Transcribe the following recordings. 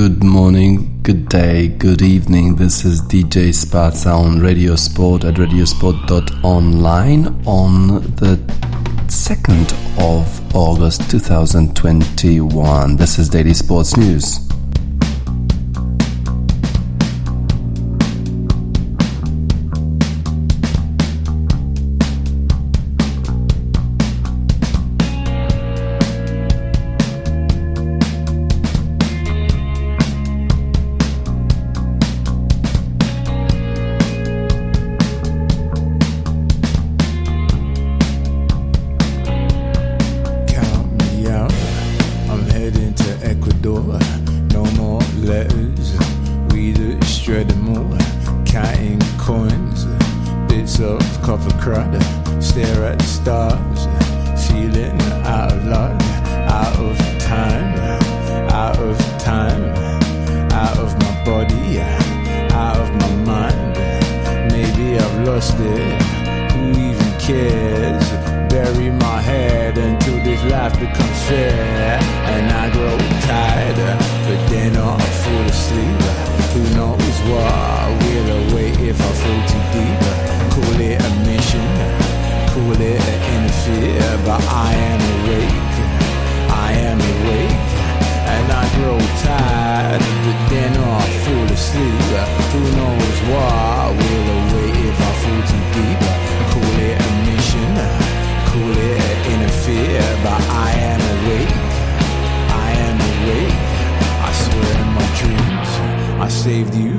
Good morning, good day, good evening. This is DJ Spazza on Radio Sport at radiosport.online on the 2nd of August 2021. This is Daily Sports News.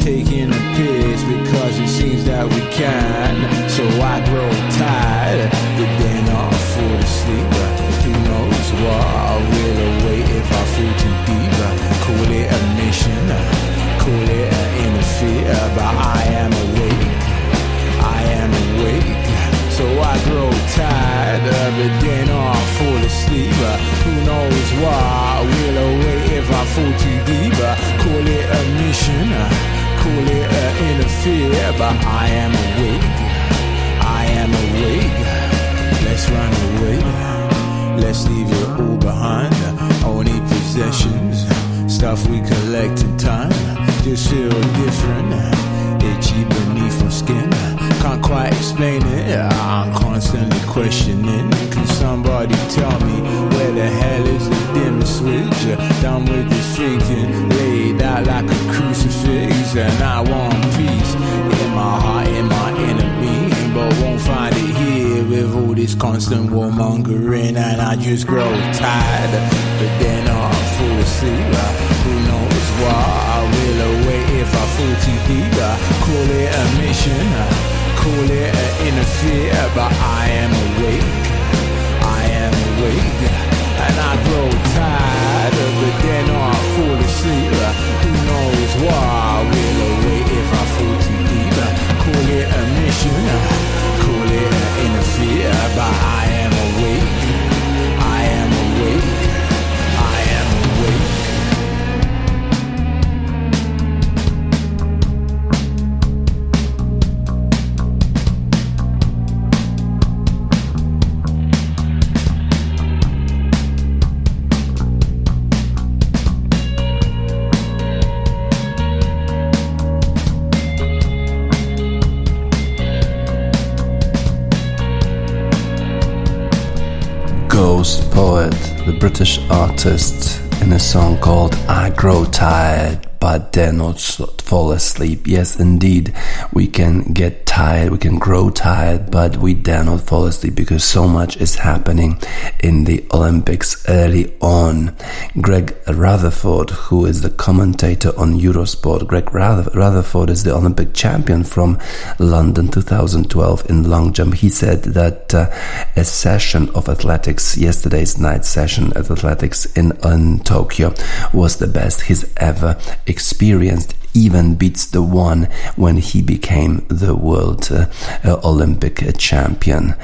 taking a piss because it seems that we can. So I grow tired, but then I fall asleep. Who knows what I will await if I fall too deep? Call it a mission, call it an interfere, but I am awake. I am awake. So I grow tired it, then I fall asleep. Who knows why? Will await if I fall too deep. Call it a mission, call it an interfere, but I am awake. I am awake. Let's run away. Let's leave it all behind. Only possessions, stuff we collect in time. Just feel different, itchy beneath my skin. Can't quite explain it. I'm constantly questioning. Can somebody tell me where the hell is the dimmer switch? Done with this thinking, laid out like a crucifix, and I want peace in my heart, in my with all this constant warmongering, and I just grow tired. But then I fall asleep. Who knows why I will await if I fall too deep? Call it a mission call it an interfere, but I am awake. I am awake, and I grow tired of it. Then I fall asleep. Who British artist, in a song called I Grow Tired but dare not fall asleep. Yes, indeed, we can get tired, we can grow tired, but we dare not fall asleep because so much is happening in the Olympics early on. Greg Rutherford, who is the commentator on Eurosport, Greg Rutherford is the Olympic champion from London 2012 in long jump. He said that uh, a session of athletics, yesterday's night session at athletics in, in Tokyo, was the best he's ever experienced even beats the one when he became the world uh, Olympic champion.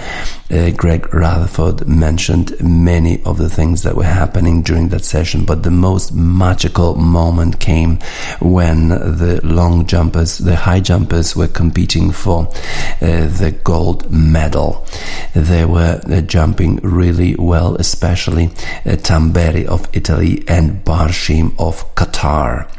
Uh, Greg Rutherford mentioned many of the things that were happening during that session, but the most magical moment came when the long jumpers, the high jumpers were competing for uh, the gold medal. They were uh, jumping really well, especially uh, Tamberi of Italy and Barshim of Qatar.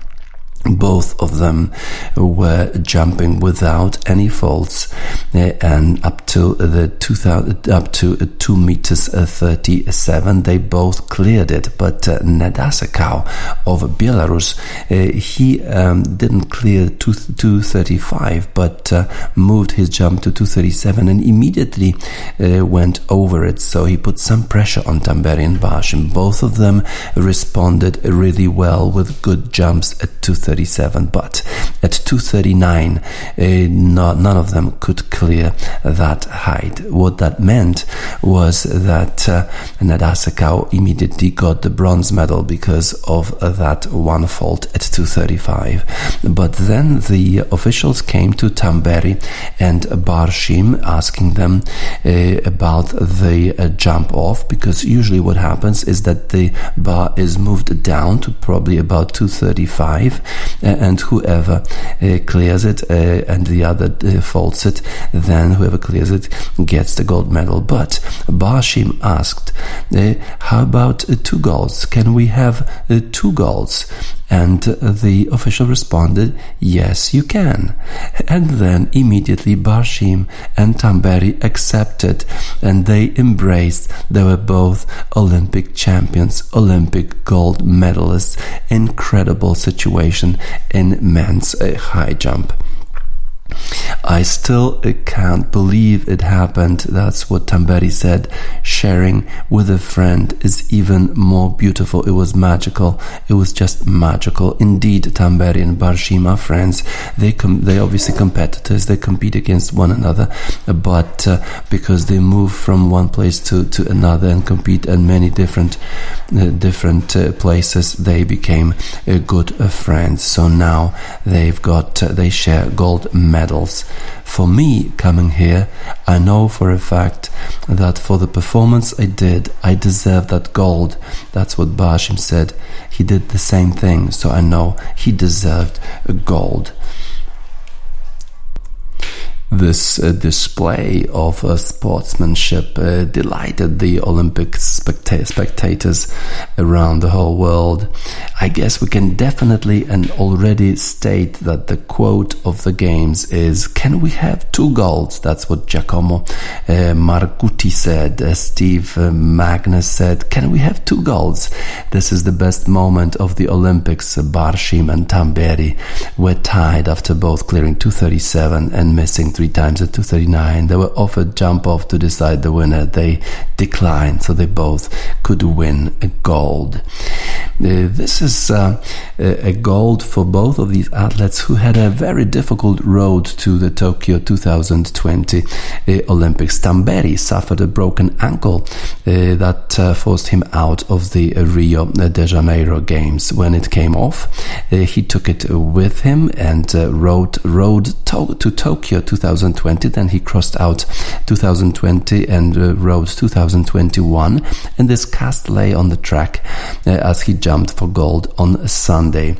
Both of them were jumping without any faults, uh, and up to the 2000, up to two meters uh, 37, they both cleared it. But uh, Nedasekau of Belarus, uh, he um, didn't clear two, 235, but uh, moved his jump to 237 and immediately uh, went over it. So he put some pressure on Tamberi and Barshim. Both of them responded really well with good jumps at 237. 237, but at 239, uh, no, none of them could clear that height. What that meant was that uh, immediately got the bronze medal because of that one fault at 235. But then the officials came to Tamberi and Barshim asking them uh, about the uh, jump off because usually what happens is that the bar is moved down to probably about 235 uh, and whoever uh, clears it uh, and the other faults it, then whoever clears it gets the gold medal. But Barshim asked, "How about two golds? Can we have two golds?" And the official responded, Yes, you can. And then immediately Barshim and Tamberi accepted and they embraced. They were both Olympic champions, Olympic gold medalists. Incredible situation in men's high jump. I still can't believe it happened. That's what Tamberi said. Sharing with a friend is even more beautiful. It was magical. It was just magical. Indeed, Tamberi and Barshima friends. They com- they obviously competitors. They compete against one another, but uh, because they move from one place to, to another and compete in many different uh, different uh, places, they became uh, good friends. So now they've got uh, they share gold medals. For me, coming here, I know for a fact that for the performance I did, I deserve that gold. That's what Barshim said. He did the same thing, so I know he deserved gold this uh, display of uh, sportsmanship uh, delighted the Olympic specta- spectators around the whole world. I guess we can definitely and already state that the quote of the games is Can we have two golds? That's what Giacomo uh, Marcucci said. Uh, Steve uh, Magnus said, Can we have two golds? This is the best moment of the Olympics. Barshim and Tamberi were tied after both clearing 237 and missing three times at 239. They were offered jump off to decide the winner. They declined, so they both could win a gold. Uh, this is uh, a gold for both of these athletes who had a very difficult road to the Tokyo 2020 uh, Olympics. Tamberi suffered a broken ankle uh, that uh, forced him out of the Rio de Janeiro Games. When it came off, uh, he took it with him and rode, rode to, to Tokyo 2020. Then he crossed out 2020 and rode 2021. And this cast lay on the track as he jumped for gold on a Sunday.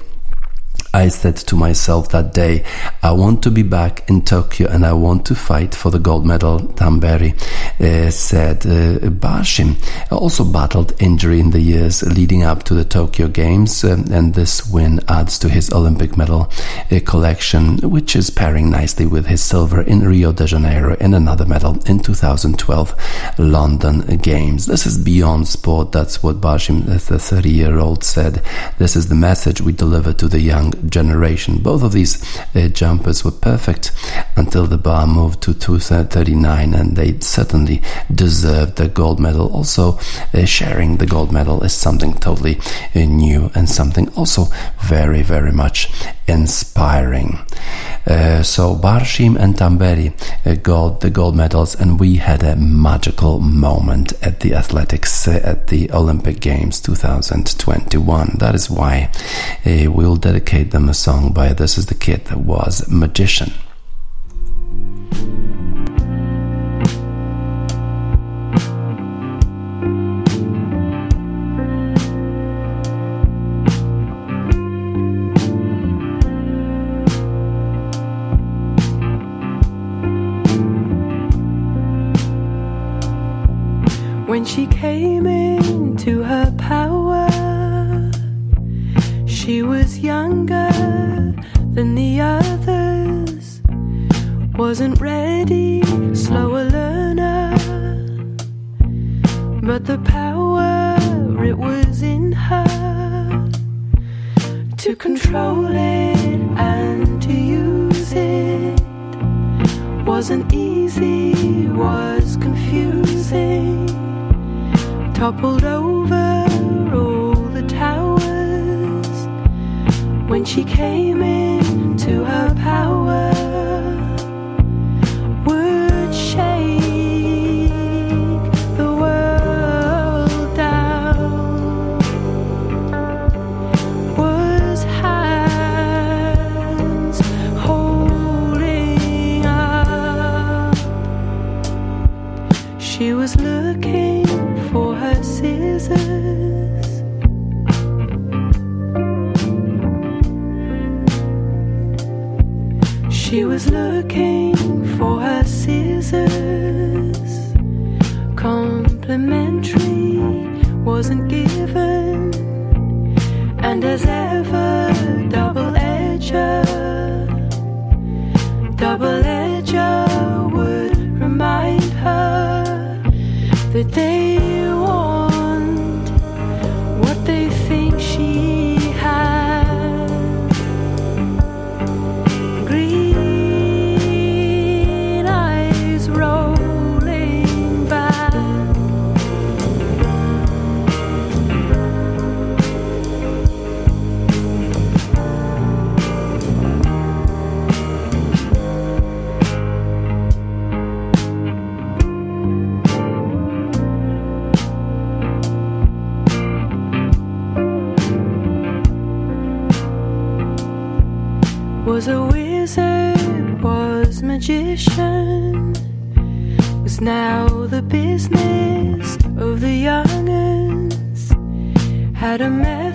I said to myself that day, I want to be back in Tokyo and I want to fight for the gold medal. Tamberi uh, said. Uh, Barshim also battled injury in the years leading up to the Tokyo Games, uh, and this win adds to his Olympic medal uh, collection, which is pairing nicely with his silver in Rio de Janeiro and another medal in 2012 London Games. This is beyond sport. That's what Barshim, the 30 year old, said. This is the message we deliver to the young generation. Both of these uh, jumpers were perfect until the bar moved to 239 and they certainly deserved the gold medal. Also, uh, sharing the gold medal is something totally uh, new and something also very, very much inspiring. Uh, so Barshim and Tamberi uh, got the gold medals, and we had a magical moment at the athletics uh, at the Olympic Games 2021. That is why uh, we'll dedicate them a song by This Is the Kit that was Magician. When she came into her power, she was younger than the others, wasn't ready, slower learner. But the power, it was in her to control it and to use it. Wasn't easy, was confusing toppled over when she came into her power. Would shake the world down. Was hands holding up. She was looking for her scissors. Was looking for her scissors. Complimentary wasn't given, and as ever, double edger, double edger would remind her that they magician, was now the business of the young'uns. Had a method,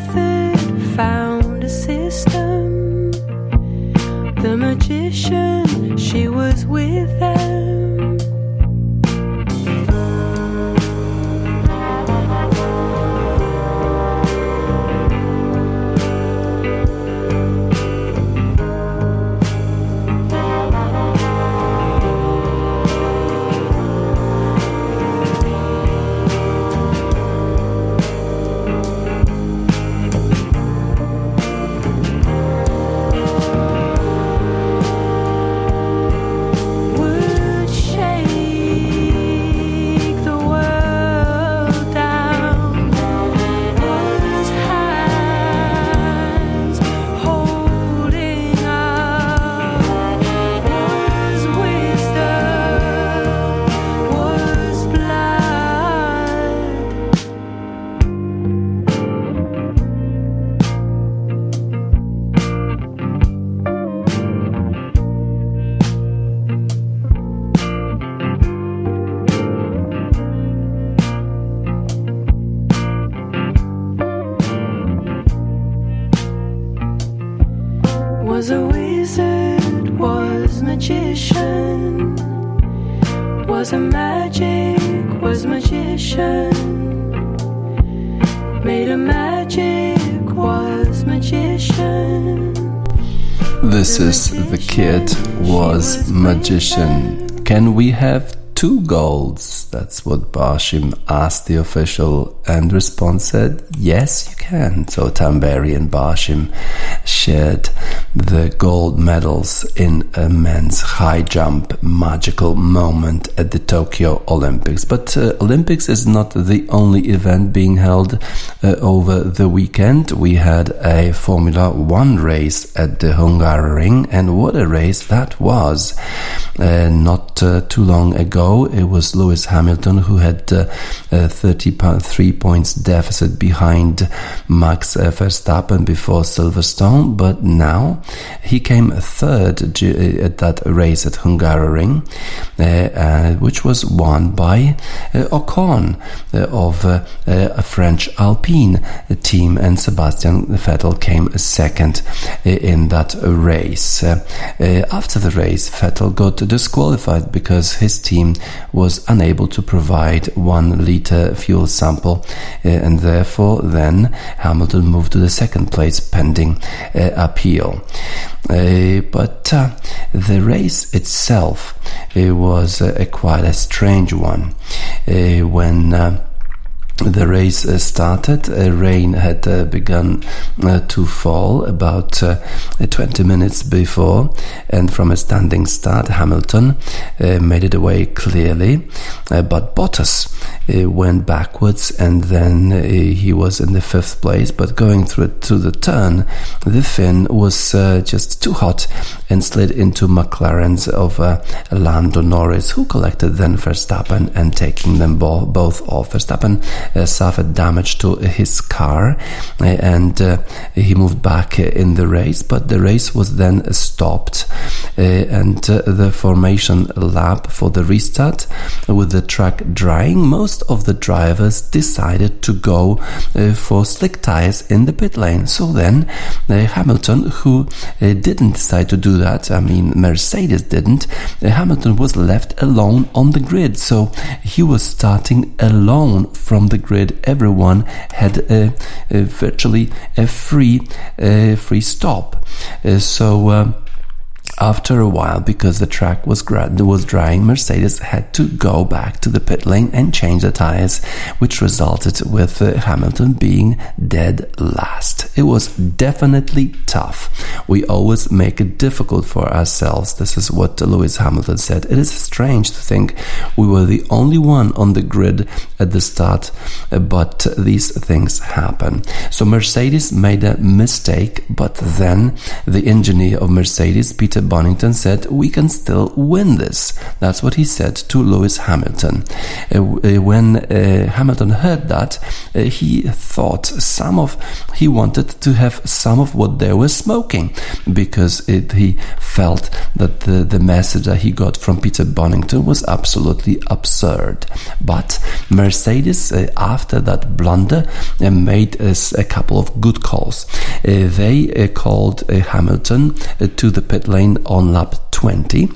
Magician. Can we have two golds? That's what Barshim asked the official, and response said, Yes, you can. So Tamberi and Barshim shared the gold medals in a men's high jump magical moment at the Tokyo Olympics. But uh, Olympics is not the only event being held uh, over the weekend. We had a Formula One race at the Hungaroring, and what a race that was! Uh, not uh, too long ago, it was Lewis Hamilton who had uh, 33 points deficit behind Max Verstappen before Silverstone, but now he came third uh, at that race at Hungaroring, uh, uh, which was won by Ocon of a French Alpine team, and Sebastian Vettel came second in that race. after the race, Vettel got disqualified because his team was unable to provide one liter fuel sample, uh, and therefore then Hamilton moved to the second place pending uh, appeal. Eh, uh, but the race itself eh, was uh, quite a strange one. Eh, when uh, the race uh, started. Uh, rain had uh, begun uh, to fall about uh, 20 minutes before, and from a standing start, Hamilton uh, made it away clearly. but Bottas went backwards, and then he was in the fifth place. But going through to the turn, the Finn was just too hot and slid into McLaren's of Lando Norris, who collected then Verstappen and taking them bo- both off. Verstappen Uh, suffered damage to his car uh, and uh, he moved back in the race, but the race was then stopped uh, and uh, the formation lap for the restart with the track drying, most of the drivers decided to go for slick tires in the pit lane. So then Hamilton, who didn't decide to do that, I mean Mercedes didn't, Hamilton was left alone on the grid. So he was starting alone from the grid, everyone had a, a virtually a free a free stop. Uh, so. After a while, because the track was, was drying, Mercedes had to go back to the pit lane and change the tires, which resulted with uh, Hamilton being dead last. It was definitely tough. We always make it difficult for ourselves. This is what Lewis Hamilton said. It is strange to think we were the only one on the grid at the start, uh, but these things happen. So Mercedes made a mistake, but then the engineer of Mercedes, Peter Bonnington said, We can still win this. That's what he said to Lewis Hamilton. Uh, uh, when uh, Hamilton heard that, uh, he thought some of, he wanted to have some of what they were smoking because it, he felt that the, the message that he got from Peter Bonnington was absolutely absurd. But Mercedes, uh, after that blunder, uh, made a couple of good calls. they called Hamilton to the pit lane on lap 20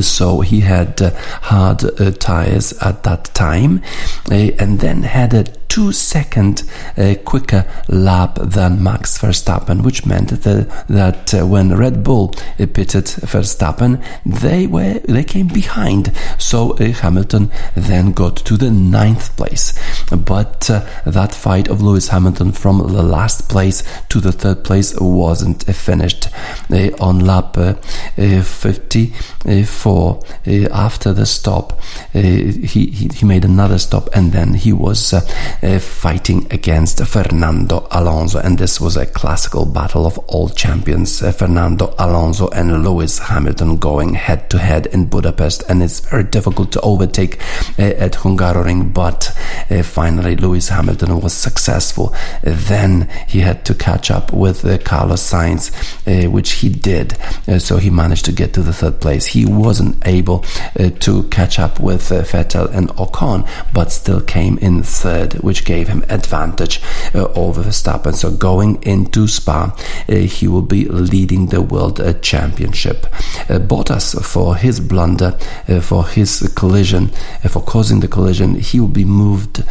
so he had uh, hard uh, tires at that time. Uh, and then had a two second uh, quicker lap than Max Verstappen, which meant that, that uh, when Red Bull uh, pitted Verstappen, they were they came behind. So uh, Hamilton then got to the ninth place. But uh, that fight of Lewis Hamilton from the last place to the third place wasn't finished on lap 54. after the stop, he, he made another stop and then he was uh, fighting against Fernando Alonso, and this was a classical battle of all champions. Uh, Fernando Alonso and Lewis Hamilton going head to head in Budapest, and it's very difficult to overtake uh, at Hungaroring, but uh, finally Lewis Hamilton was successful. then he had to catch up with uh, Carlos Sainz, which he did, so he managed to get to the third place. He wasn't able to catch up with Vettel and Ocon, but still came in third, which gave him advantage uh, over Verstappen. So going into Spa, uh, he will be leading the World uh, Championship. Uh, Bottas, for his blunder, uh, for his collision, uh, for causing the collision, he will be moved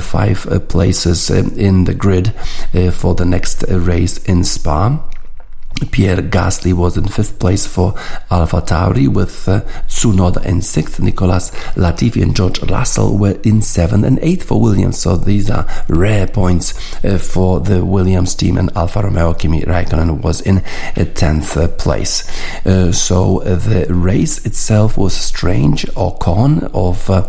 five places in the grid for the next race in Spa. Pierre Gasly was in fifth place for AlphaTauri with uh, Tsunoda in sixth. Nicolas Latifi and George Russell were in seventh and eighth for Williams. So these are rare points uh, for the Williams team. And Alfa Romeo Kimi Raikkonen was in tenth uh, place. Uh, so uh, the race itself was strange. Ocon of uh,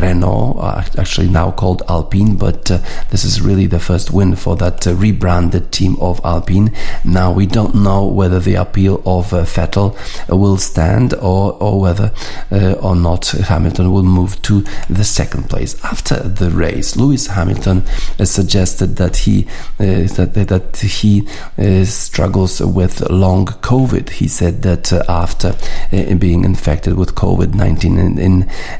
Renault, actually now called Alpine, but this is really the first win for that rebranded team of Alpine. Now we don't know whether the appeal of uh, Vettel will stand or, or whether uh, or not Hamilton will move to the second place. After the race, Lewis Hamilton uh, suggested that he uh, that, that he uh, struggles with long COVID. He said that uh, after being infected with COVID 19 in,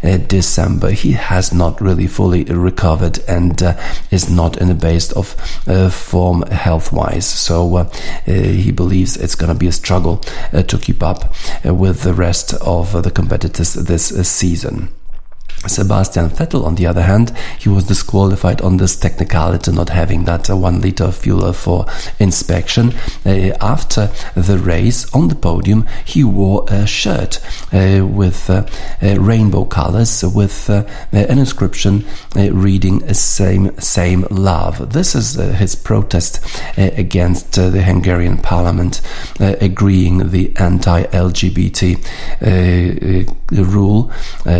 in December, he has not really fully recovered and is not in the best of form health wise. So he believes believes it's going to be a struggle uh, to keep up uh, with the rest of the competitors this uh, season. Sebastian Vettel, on the other hand, he was disqualified on this technicality, not having that uh, one liter of fuel for inspection. Uh, after the race on the podium, he wore a shirt uh, with uh, uh, rainbow colors with uh, an inscription reading "Same, same love." This is his protest against the Hungarian Parliament agreeing the anti-LGBT rule.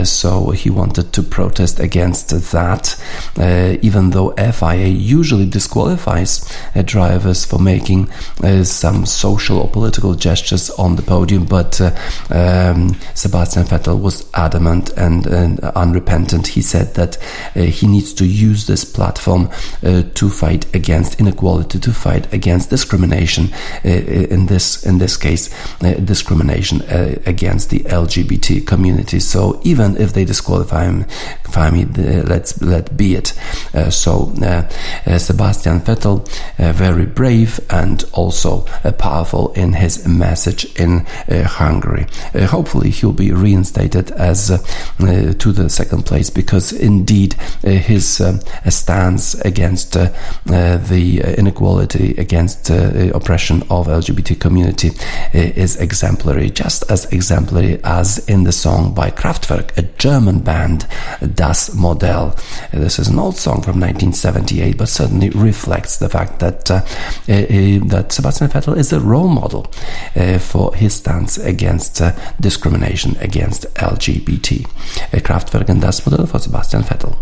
so he wanted wanted to protest against that, uh, even though FIA usually disqualifies uh, drivers for making uh, some social or political gestures on the podium. But uh, um, Sebastian Vettel was adamant and, and, unrepentant. He said that uh, he needs to use this platform to fight against inequality, to fight against discrimination. in this in this case, discrimination against the LGBT community. So even if they disqualify him, fine, let's let be it. Uh, so uh, uh, Sebastian Vettel, uh, very brave and also uh, powerful in his message in uh, Hungary. hopefully, he'll be reinstated as to the second place because indeed his stance against the inequality, against oppression of LGBT community is exemplary, just as exemplary as in the song by Kraftwerk, a German band Das Modell. This is an old song from 1978, but certainly reflects the fact that uh, that Sebastian Vettel is a role model uh, for his stance against uh, discrimination against LGBT. Kraftwerk and Das Modell for Sebastian Vettel.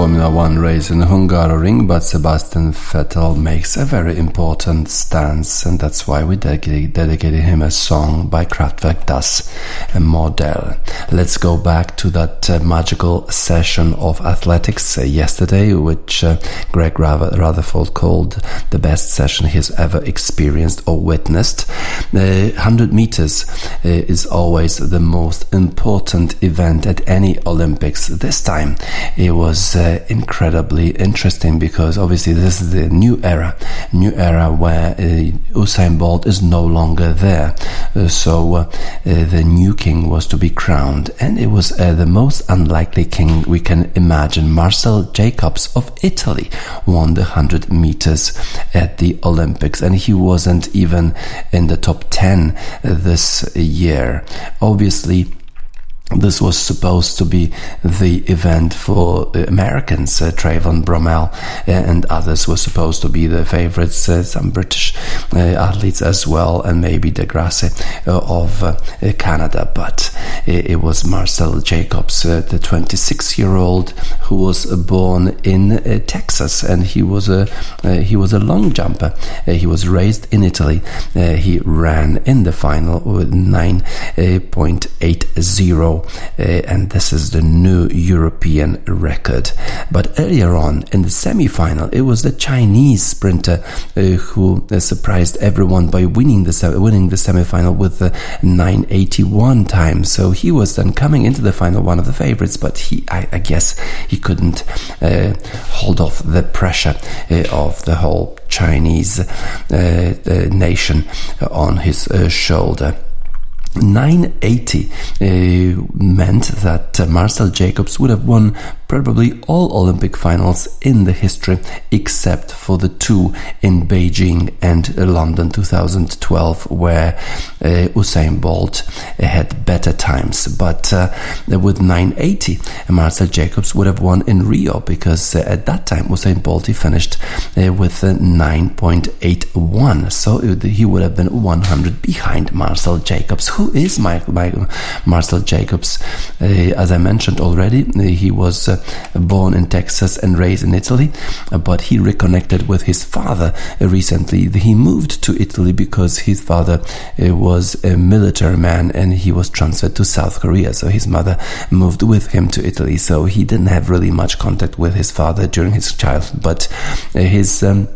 Formula One race in Hungaroring, but Sebastian Vettel makes a very important stance, and that's why we dedicated, him a song by Kraftwerk Das Modell. Let's go back to that uh, magical session of athletics uh, yesterday, which uh, Greg Rutherford called the best session he's ever experienced or witnessed. 100 meters uh, is always the most important event at any Olympics. This time it was uh, incredibly interesting because obviously this is the new era, new era where uh, Usain Bolt is no longer there. Uh, so uh, the new king was to be crowned, and it was uh, the most unlikely king we can imagine. Marcell Jacobs of Italy won the 100 meters at the Olympics, and he wasn't even in the top 10 this year. Obviously, this was supposed to be the event for Americans. Uh, Trayvon Bromell uh, and others were supposed to be the favorites. Uh, some British uh, athletes as well, and maybe De Grasse uh, of uh, Canada. But it, it, was Marcell Jacobs, the 26-year-old who was born in Texas, and he was a he was a long jumper. he was raised in Italy. he ran in the final with 9.80 uh, and this is the new European record. But earlier on in the semi-final, it was the Chinese sprinter uh, who uh, surprised everyone by winning the winning the semi-final with the 981 time. So he was then coming into the final one of the favorites, but he, I, I guess, he couldn't hold off the pressure of the whole Chinese nation on his shoulder. 980 uh, meant that uh, Marcell Jacobs would have won probably all Olympic finals in the history except for the two in Beijing and London 2012 where uh, Usain Bolt uh, had better times. But uh, with 980 Marcell Jacobs would have won in Rio because uh, at that time Usain Bolt he finished uh, with 9.81 so he would have been 100 behind Marcel Jacobs who is Michael, Michael Marcell Jacobs uh, as I mentioned already he was born in Texas and raised in Italy, but he reconnected with his father recently. He moved to Italy because his father uh, was a military man and he was transferred to South Korea. So his mother moved with him to Italy. So he didn't have really much contact with his father during his childhood, but uh, his um,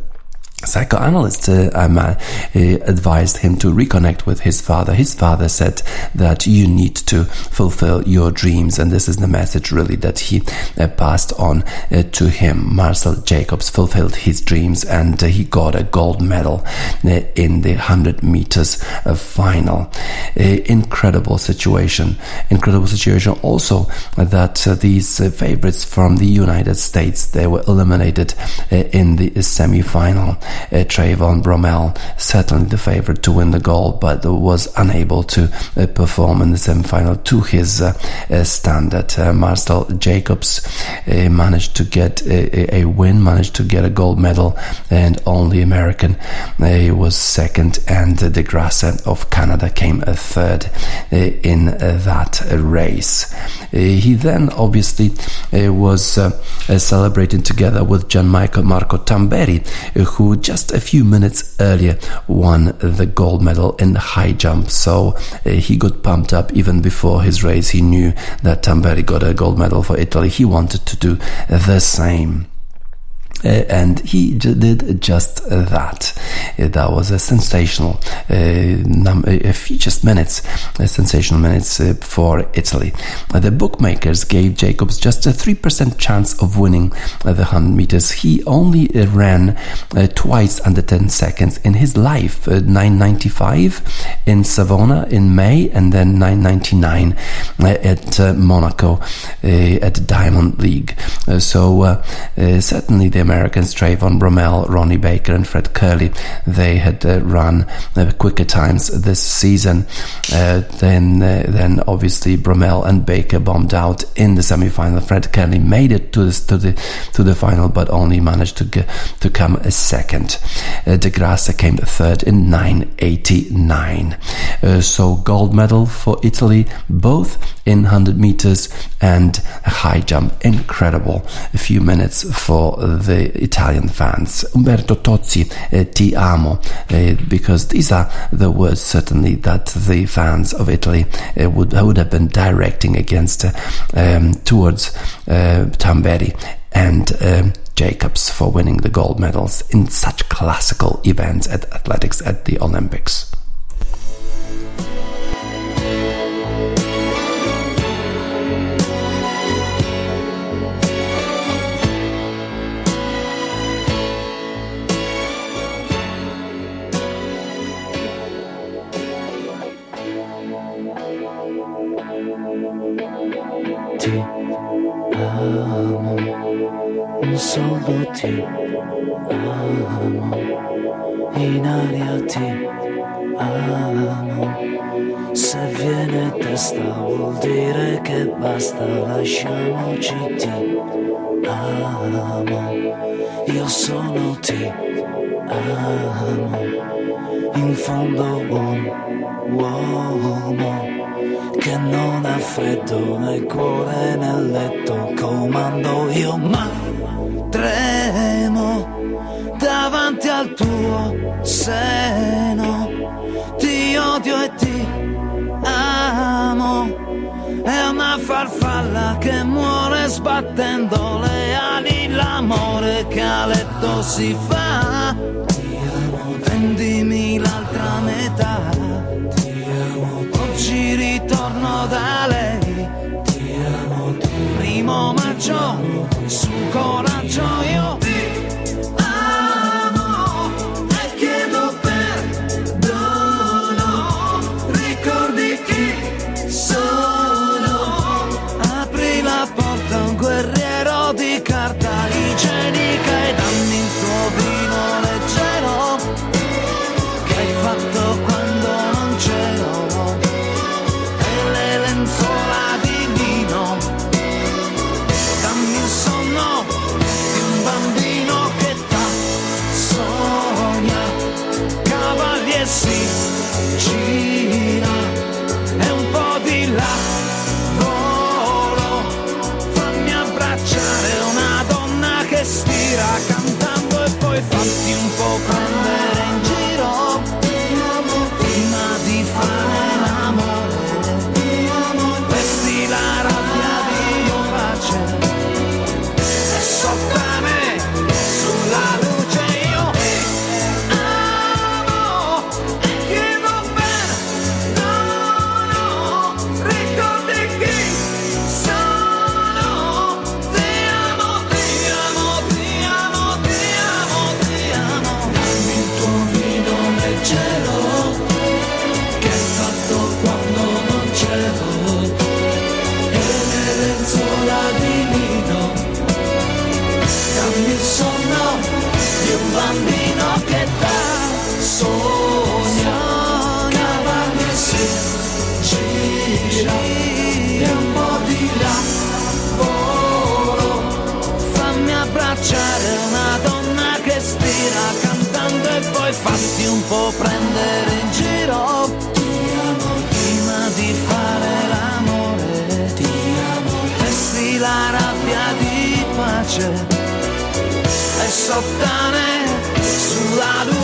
psychoanalyst uh, um, uh, advised him to reconnect with his father. His father said that you need to fulfill your dreams, and this is the message really that he uh, passed on uh, to him. Marcell Jacobs fulfilled his dreams, and uh, he got a gold medal uh, in the 100 meters final. incredible situation. Incredible situation also that these favorites from the United States, they were eliminated in the semi-final Trayvon Bromell, certainly the favorite to win the gold, but was unable to uh, perform in the semi-final to his uh, uh standard. Uh, Marcell Jacobs uh, managed to get a, a, win, managed to get a gold medal, and only American was second, and De Grasse of Canada came third in that race. he then obviously was celebrating together with Gianmarco Marco Tamberi, who just a few minutes earlier won the gold medal in high jump. So uh, he got pumped up even before his race. He knew that Tamberi got a gold medal for Italy. He wanted to do the same. Uh, and he did just that. Uh, that was a sensational uh, num- uh, a few just minutes, a sensational minutes uh, for Italy. Uh, the bookmakers gave Jacobs just a 3% chance of winning the 100 meters. He only ran twice under 10 seconds in his life 995 in Savona in May and then 999 at Monaco at Diamond League. so certainly there Americans Trayvon Bromell, Ronnie Baker, and Fred Kerley. They had uh, run uh, quicker times this season. Uh, then, uh, then obviously Bromell and Baker bombed out in the semi-final. Fred Kerley made it to the to the to the final, but only managed to get, to come a second. Uh, De Grasse came third in 9:89. Uh, so gold medal for Italy, both in 100 meters and high jump. Incredible. A few minutes for the Italian fans. Umberto Tozzi, uh, ti amo, uh, because these are the words certainly that the fans of Italy uh, would, would have been directing against um, towards Tamberi and Jacobs for winning the gold medals in such classical events at athletics at the Olympics. Ti amo, solo ti amo, in aria ti amo. Se viene testa vuol dire che basta, lasciamoci ti amo, io sono ti amo, in fondo un uomo che non ha freddo nel cuore nel letto comando io ma tremo davanti al tuo seno. Ti odio e ti amo è una farfalla che muore sbattendo le ali. L'amore che a letto si fa. Prendimi l'altra metà oggi ritorno da lei. Ti amo, primo maggio, su coraggio fatti un po' prendere in giro. Prima di fare l'amore ti amo. Vesti la rabbia di pace e sottane sulla luce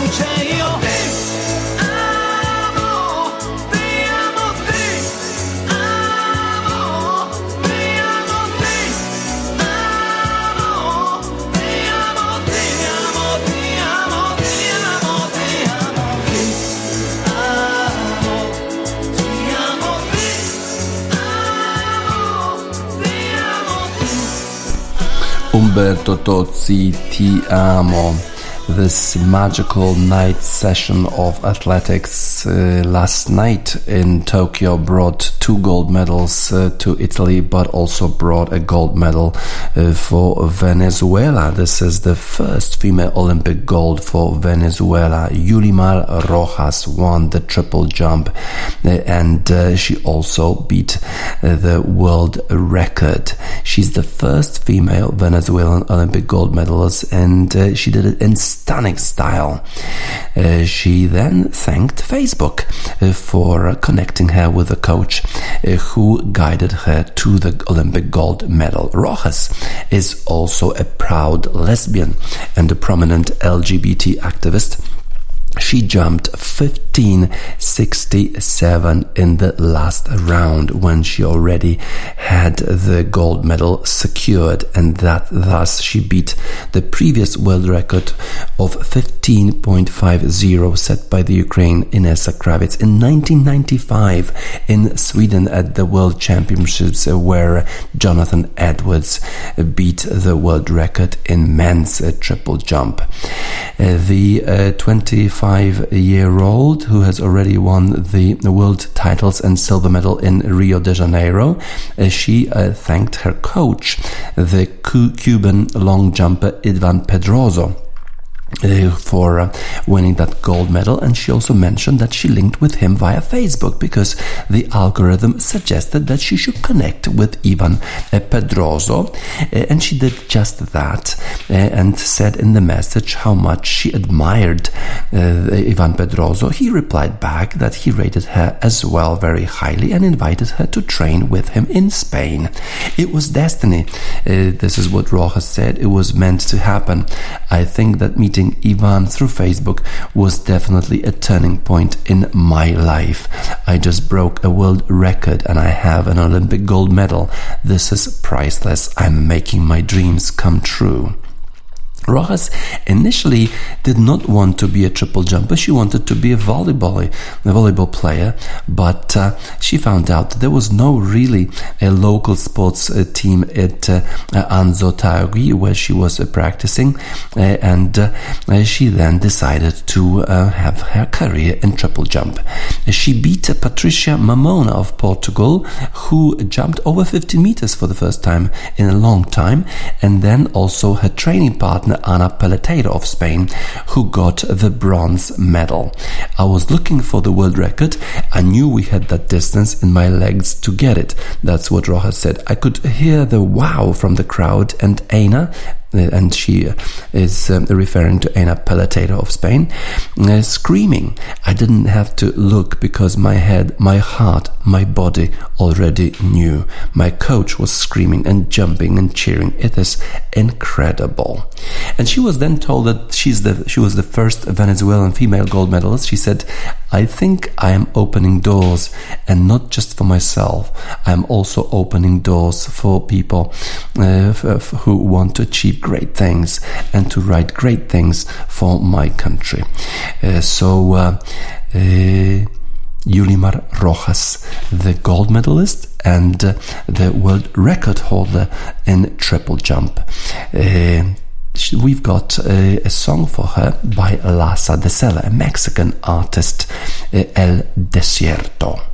ti Umberto Tozzi, Ti Amo. This magical night session of athletics uh, last night in Tokyo brought two gold medals uh, to Italy, but also brought a gold medal uh, for Venezuela. This is the first female Olympic gold for Venezuela. Yulimar Rojas won the triple jump, uh, and uh, she also beat uh, the world record. She's the first female Venezuelan Olympic gold medalist, and uh, she did it in stunning style. she then thanked Facebook for connecting her with a coach Uh, who guided her to the Olympic gold medal. Rojas is also a proud lesbian and a prominent LGBT activist she jumped 1567 in the last round when she already had the gold medal secured and that thus she beat the previous world record of 15.50 set by the Ukraine Inessa Kravets in 1995 in Sweden at the World Championships where Jonathan Edwards beat the world record in men's triple jump. Uh, the uh, 25 25 year old who has already won the world titles and silver medal in Rio de Janeiro. Uh, she uh, thanked her coach, the Cuban long jumper Ivan Pedroso for uh, winning that gold medal. And she also mentioned that she linked with him via Facebook because the algorithm suggested that she should connect with Ivan uh, Pedroso. Uh, and she did just that uh, and said in the message how much she admired uh, Ivan Pedroso. He replied back that he rated her as well very highly and invited her to train with him in Spain. It was destiny. this is what Rojas said. It was meant to happen. I think that meeting meeting Ivan through Facebook was definitely a turning point in my life. I just broke a world record and I have an Olympic gold medal. This is priceless. I'm making my dreams come true. Rojas initially did not want to be a triple jumper. She wanted to be a volleyball, a volleyball player, but uh, she found out there was no really a local sports uh, team at uh, Anzo where she was uh, practicing, uh, and uh, she then decided to have her career in triple jump. She beat Patricia Mamona of Portugal, who jumped over 50 meters for the first time in a long time, and then also her training partner Ana Peleteiro of Spain, who got the bronze medal. I was looking for the world record. I knew we had that distance in my legs to get it. That's what Rojas said. I could hear the wow from the crowd and Ana uh, and she is um, referring to Ana Peleteiro of Spain, uh, screaming. I didn't have to look because my head, my heart, my body already knew. My coach was screaming and jumping and cheering. It is incredible. And she was then told that she's the she was the first Venezuelan female gold medalist. She said, "I think I am opening doors, and not just for myself. I am also opening doors for people uh, who want to achieve." great things and to write great things for my country. Uh, so, uh, uh, Yulimar Rojas, the gold medalist and uh, the world record holder in triple jump. Uh, we've got uh, a song for her by Lhasa de Sela, a Mexican artist, El Desierto.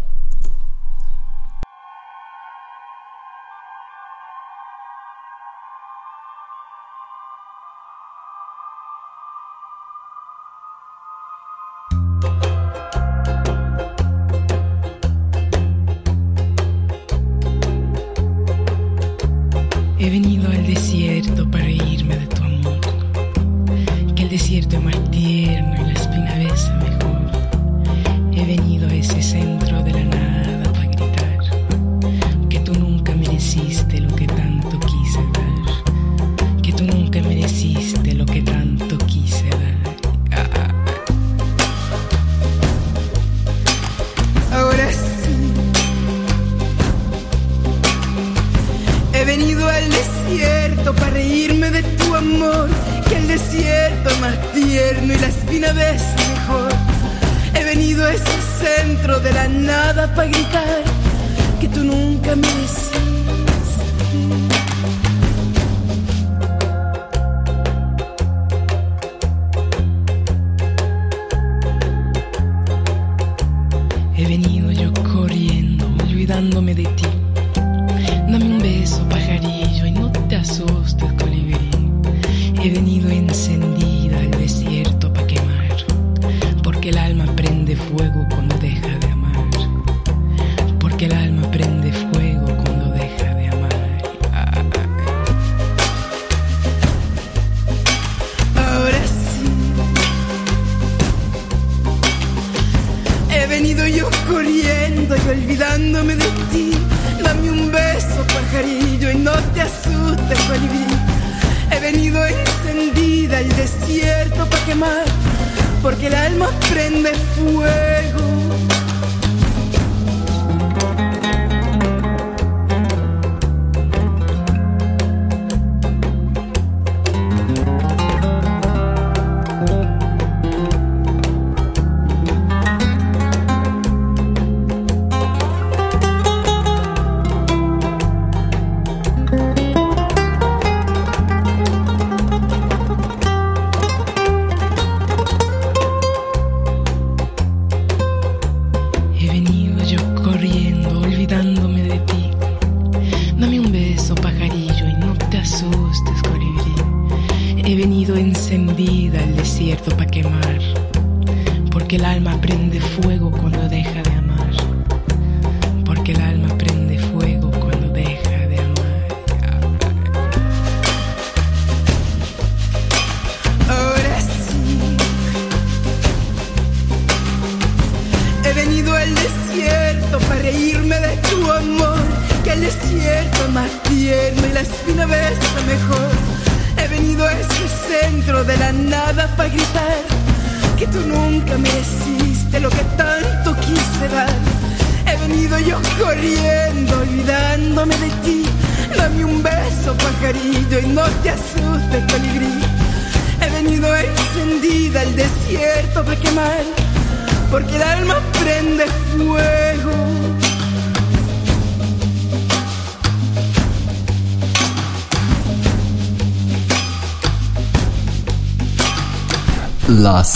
y la espina ves mejor. He venido a ese centro de la nada para gritar que tú nunca me decís.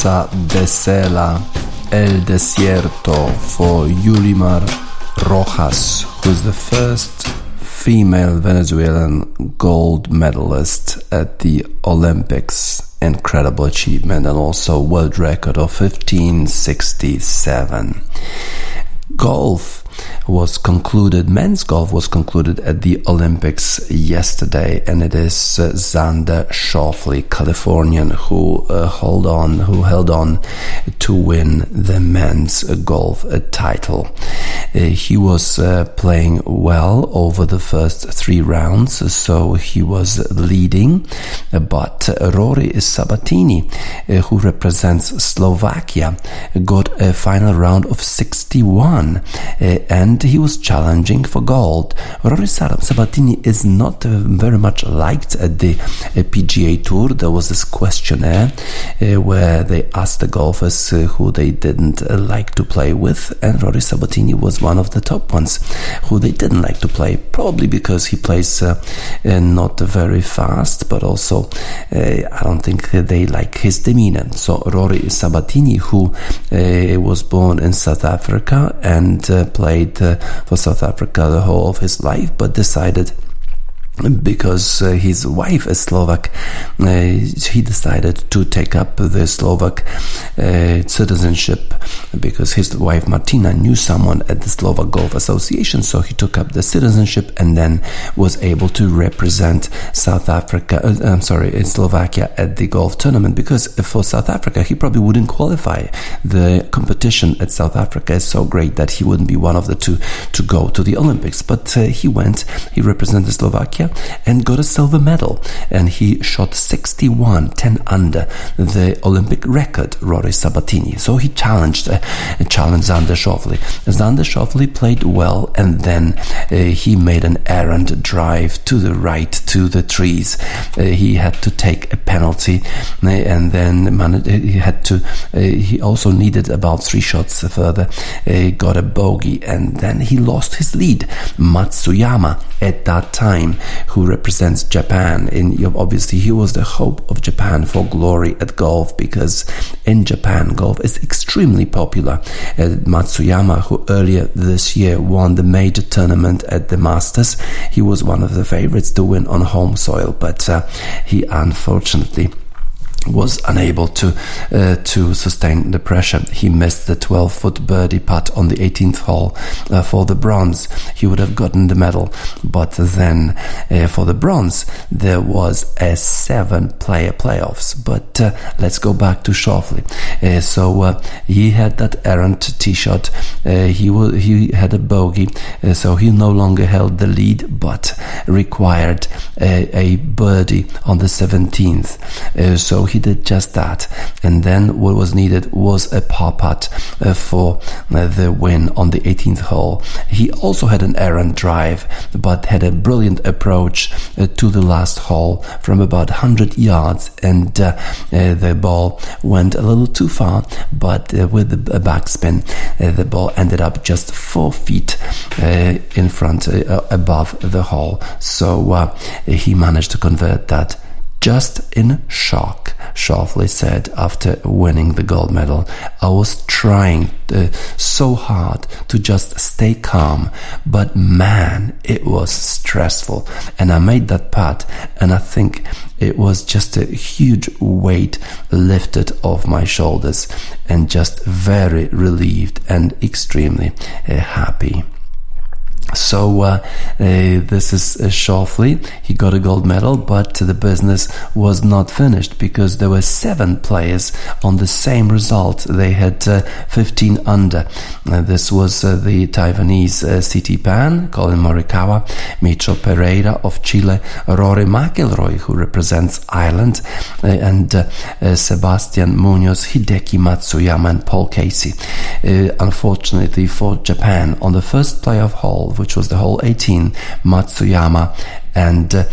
Lhasa de Sela, El Desierto for Yulimar Rojas, who's the first female Venezuelan gold medalist at the Olympics. Incredible achievement and also world record of 1567. Golf was concluded, men's golf was concluded at the Olympics yesterday, and it is uh, Xander Schauffele, Californian, who uh, hold on, who held on to win the men's golf title. Uh, he was uh, playing well over the first three rounds, so he was leading, but Rory Sabatini, uh, who represents Slovakia, got a final round of 61 uh, and he was challenging for gold. Rory Sabatini is not uh, very much liked at the uh, PGA Tour. There was this questionnaire uh, where they asked the golfers uh, who they didn't uh, like to play with, and Rory Sabatini was one of the top ones who they didn't like to play, probably because he plays uh, uh not very fast, but also uh, I don't think they like his demeanor. So Rory Sabatini, who uh, was born in South Africa and played for South Africa the whole of his life, but decided because uh, his wife is Slovak, uh, he decided to take up the Slovak uh, citizenship because his wife Martina knew someone at the Slovak Golf Association, so he took up the citizenship and then was able to represent South Africa. I'm sorry, Slovakia at the golf tournament because for South Africa he probably wouldn't qualify. The competition at South Africa is so great that he wouldn't be one of the two to go to the Olympics, but he went. He represented Slovakia and got a silver medal. And he shot 61, 10 under the Olympic record, Rory Sabatini. So he challenged, uh, challenged Xander Schauffele. Xander Schauffele played well, and then uh, he made an errant drive to the right to the trees. Uh, he had to take a penalty, uh, and then man- he had to. Uh, he also needed about three shots further. got a bogey, and then he lost his lead. Matsuyama at that time who represents Japan. In obviously, he was the hope of Japan for glory at golf because in Japan, golf is extremely popular. Uh, Matsuyama, who earlier this year won the major tournament at the Masters, he was one of the favorites to win on home soil, but uh, he unfortunately was unable to uh, to sustain the pressure. He missed the 12 foot birdie putt on the 18th hole uh, for the bronze. He would have gotten the medal, but then uh, for the bronze there was a seven player playoffs. But uh, let's go back to Schauffele. Uh, so uh, he had that errant tee shot. he w- he had a bogey, so he no longer held the lead, but required a, a birdie on the 17th. so he did just that. And then what was needed was a par putt uh, for uh, the win on the 18th hole. He also had an errant drive, but had a brilliant approach uh, to the last hole from about 100 yards, and uh, uh, the ball went a little too far, but uh, with a backspin, the ball ended up just four feet in front, above the hole. So he managed to convert that just in shock, Schauffele said after winning the gold medal. I was trying uh, so hard to just stay calm, but man, it was stressful. And I made that putt, and I think it was just a huge weight lifted off my shoulders, and just very relieved and extremely uh, happy. So uh, uh, this is uh, Schauffele. He got a gold medal, but the business was not finished because there were seven players on the same result. They had uh, 15 under. Uh, this was uh, the Taiwanese uh, Pan, Collin Morikawa, Mito Pereira of Chile, Rory McIlroy, who represents Ireland, and Sebastian Munoz, Hideki Matsuyama, and Paul Casey. unfortunately for Japan, on the first playoff hole, which was the hole 18, Matsuyama and uh,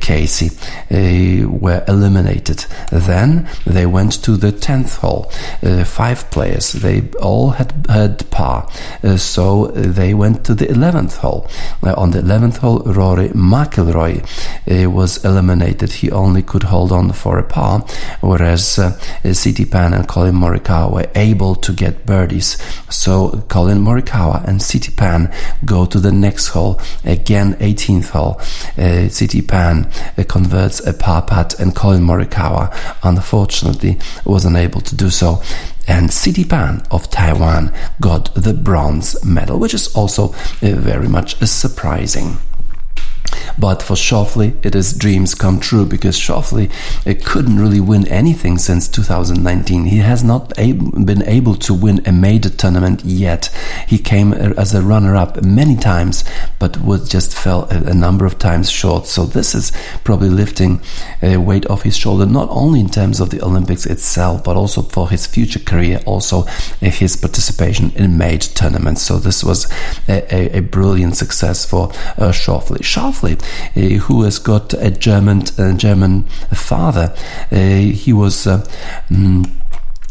Casey uh, were eliminated. Then they went to the 10th hole. Uh, five players, they all had, had par. Uh, so they went to the 11th hole. Uh, on the 11th hole, Rory McIlroy uh, was eliminated. He only could hold on for a par, whereas uh, CT Pan and Collin Morikawa were able to get birdies. So Collin Morikawa and CT Pan go to the next hole, again 18th hole uh, CT Pan uh, converts a par putt, and Collin Morikawa unfortunately was unable to do so. And CT Pan of Taiwan got the bronze medal, which is also uh, very much surprising. But for Schauffele, it is dreams come true because Schauffele couldn't really win anything since 2019. He has not been able to win a major tournament yet. He came as a runner-up many times, but was just fell a, number of times short. So this is probably lifting a weight off his shoulder, not only in terms of the Olympics itself, but also for his future career, also his participation in major tournaments. So this was a, a, a brilliant success for uh, Schauffele. Schauffele uh, who has got a German uh, German father. Uh, he was. Mm,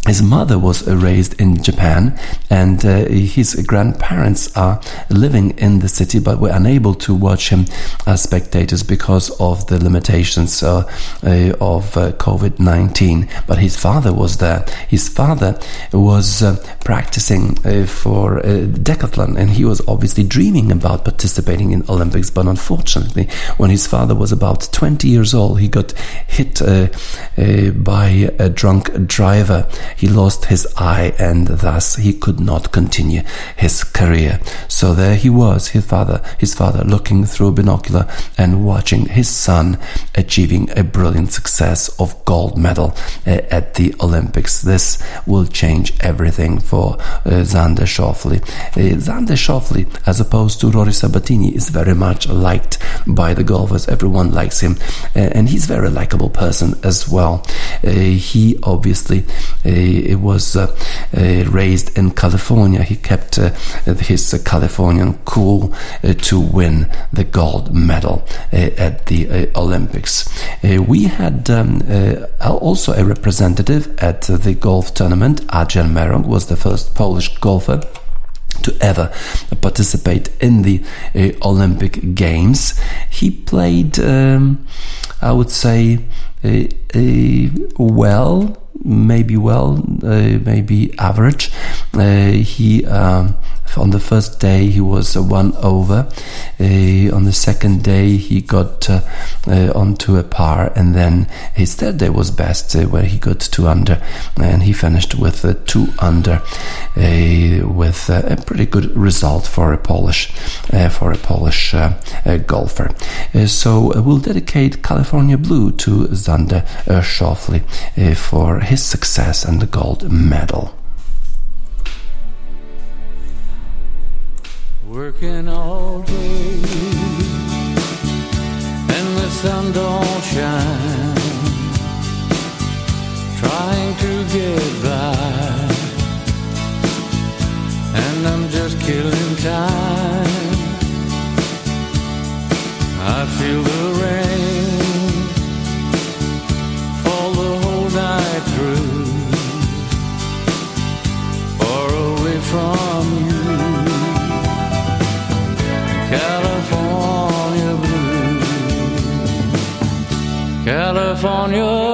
his mother was raised in Japan, and uh, his grandparents are living in the city, but were unable to watch him as spectators because of the limitations uh, uh, of uh, COVID 19. But his father was there. His father was uh, practicing uh, for decathlon, and he was obviously dreaming about participating in Olympics. But unfortunately, when his father was about 20 years old, he got hit by a drunk driver he lost his eye and thus he could not continue his career. So there he was, his father, his father looking through a binocular and watching his son achieving a brilliant success of gold medal uh, at the Olympics. This will change everything for uh, Xander Schauffele. Uh, Xander Schauffele, as opposed to Rory Sabatini, is very much liked by the golfers. Everyone likes him, uh, and he's a very likable person as well. Uh, he obviously he was uh, uh, raised in California. He kept uh, his Californian cool to win the gold medal at the Olympics. we had um, also a representative at the golf tournament. Adrian Meronk was the first Polish golfer to ever participate in the uh, Olympic Games. He played, um, I would say, uh, well, maybe well, uh, maybe average. Uh, he um, on the first day he was one over. Uh, on the second day he got uh, uh, onto a par, and then his third day was best, uh, where he got two under, and he finished with two under, uh, with uh, a pretty good result for a Polish for a Polish golfer. so we'll dedicate California Blue to Xander Schauffele for his success and the gold medal. Working all day. And the sun don't shine. Trying to get by. And I'm just killing time. I feel the California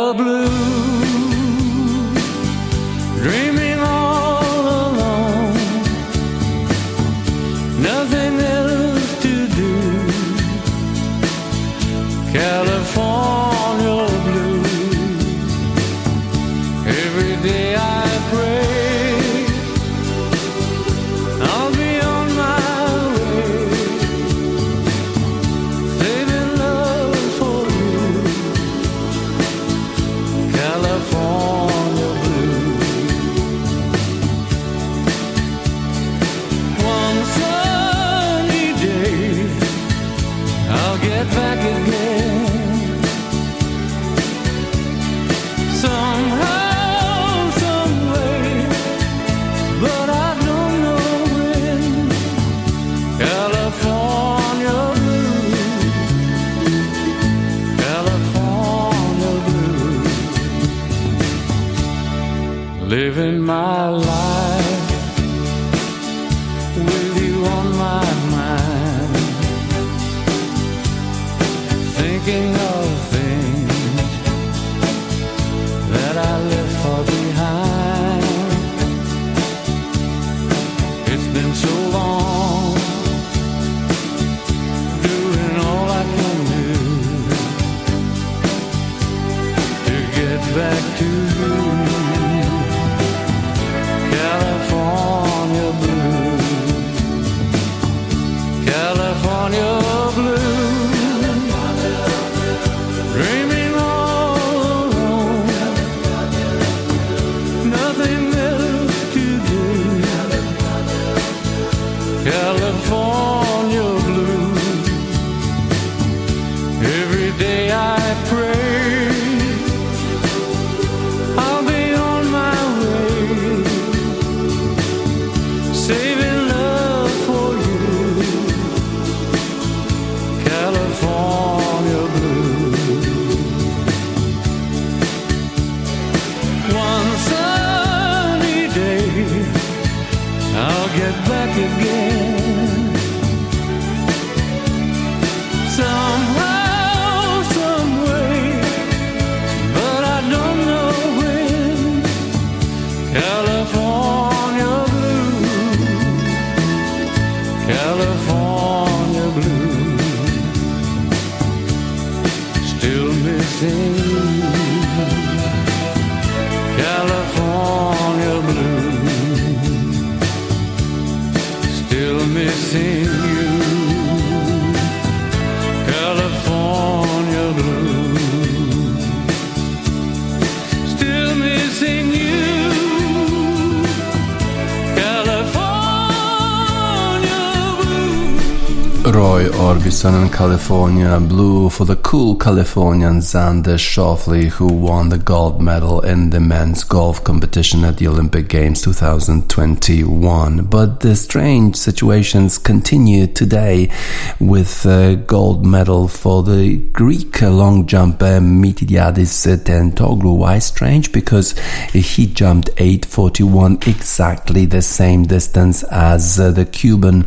California, blue for the cool Californian Xander Schauffele, who won the gold medal in the men's golf competition at the Olympic Games 2021. But the strange situations continue today with a gold medal for the Greek long jumper Miltiadis Tentoglou. Why strange? Because he jumped 841, exactly the same distance as the Cuban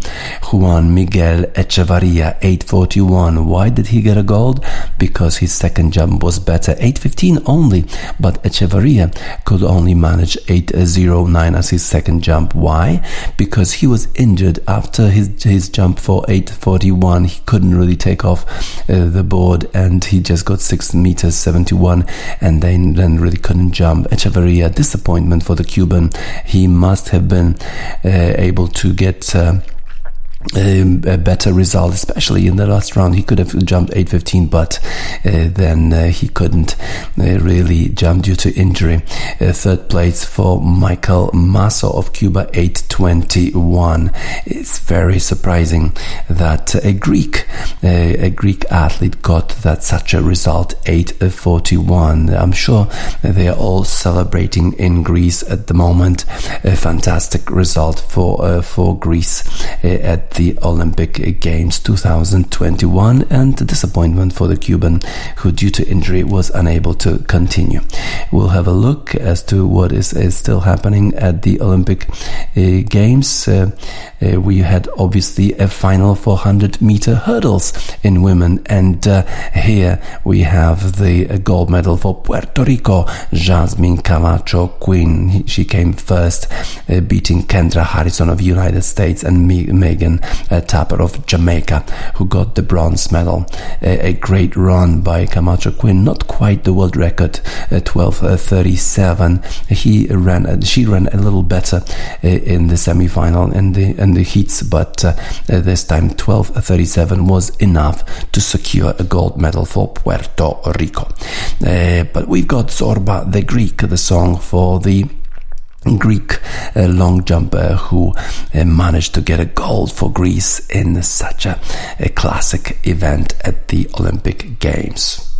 Juan Miguel Echevarria 841. Why did he get a gold? Because his second jump was better, 815 only, but Echevarria could only manage 809 as his second jump. Why? Because he was injured after his his jump for 841. He couldn't really take off uh, the board and he just got 6 meters 71 and then, then really couldn't jump. Echevarria, disappointment for the Cuban. He must have been uh, able to get uh, a better result, especially in the last round. He could have jumped 8.15, but uh, then uh, he couldn't uh, really jump due to injury. Uh, third place for Maykel Masso of Cuba, 8.21. It's very surprising that a Greek, uh, a Greek athlete got that such a result, 8.41. I'm sure they are all celebrating in Greece at the moment. A fantastic result for uh, for Greece at the Olympic Games 2021 and a disappointment for the Cuban who due to injury was unable to continue. We'll have a look as to what is, is still happening at the Olympic uh, Games. Uh, uh, we had obviously a final 400 meter hurdles in women and uh, here we have the gold medal for Puerto Rico, Jasmine Camacho Quinn. She came first, uh, beating Kendra Harrison of United States and Megan uh, Tapper of Jamaica, who got the bronze medal. A, a, great run by Camacho Quinn, not quite the world record, uh, 12:37. he ran, she ran a little better uh, in the semi-final in the in the heats, but uh, this time 12:37 was enough to secure a gold medal for Puerto Rico. Uh, but we've got Zorba the Greek, the song for the Greek uh, long jumper who uh, managed to get a gold for Greece in such a, a classic event at the Olympic Games.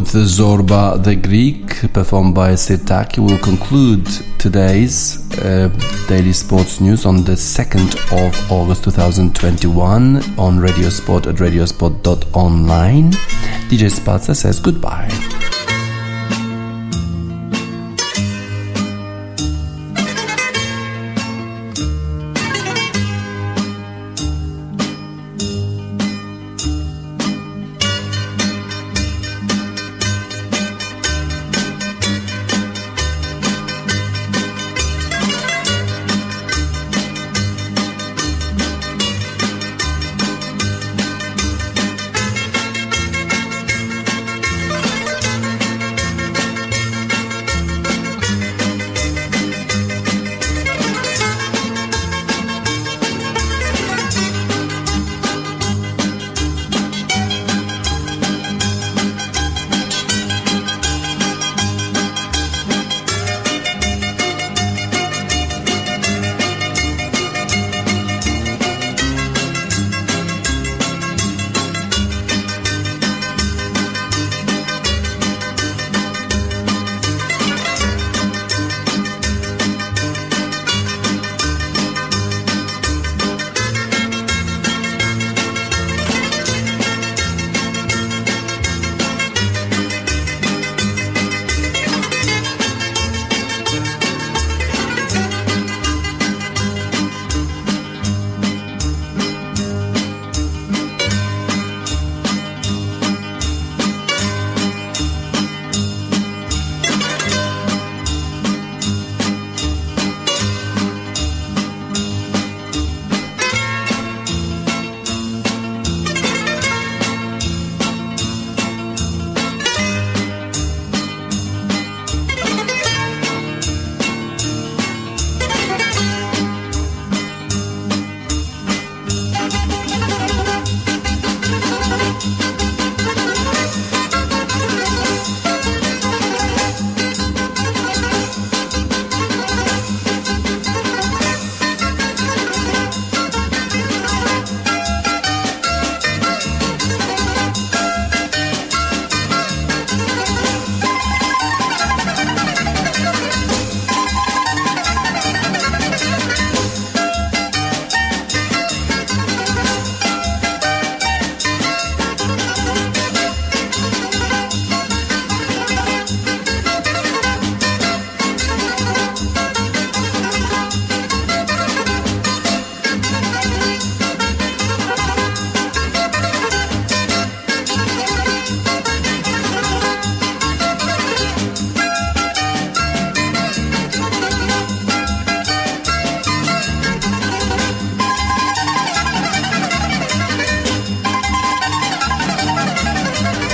With the Zorba the Greek, performed by Sirtaki, we'll conclude today's uh, daily sports news on the 2nd of August 2021 on Radiosport at radiosport.online. DJ Spatza says goodbye.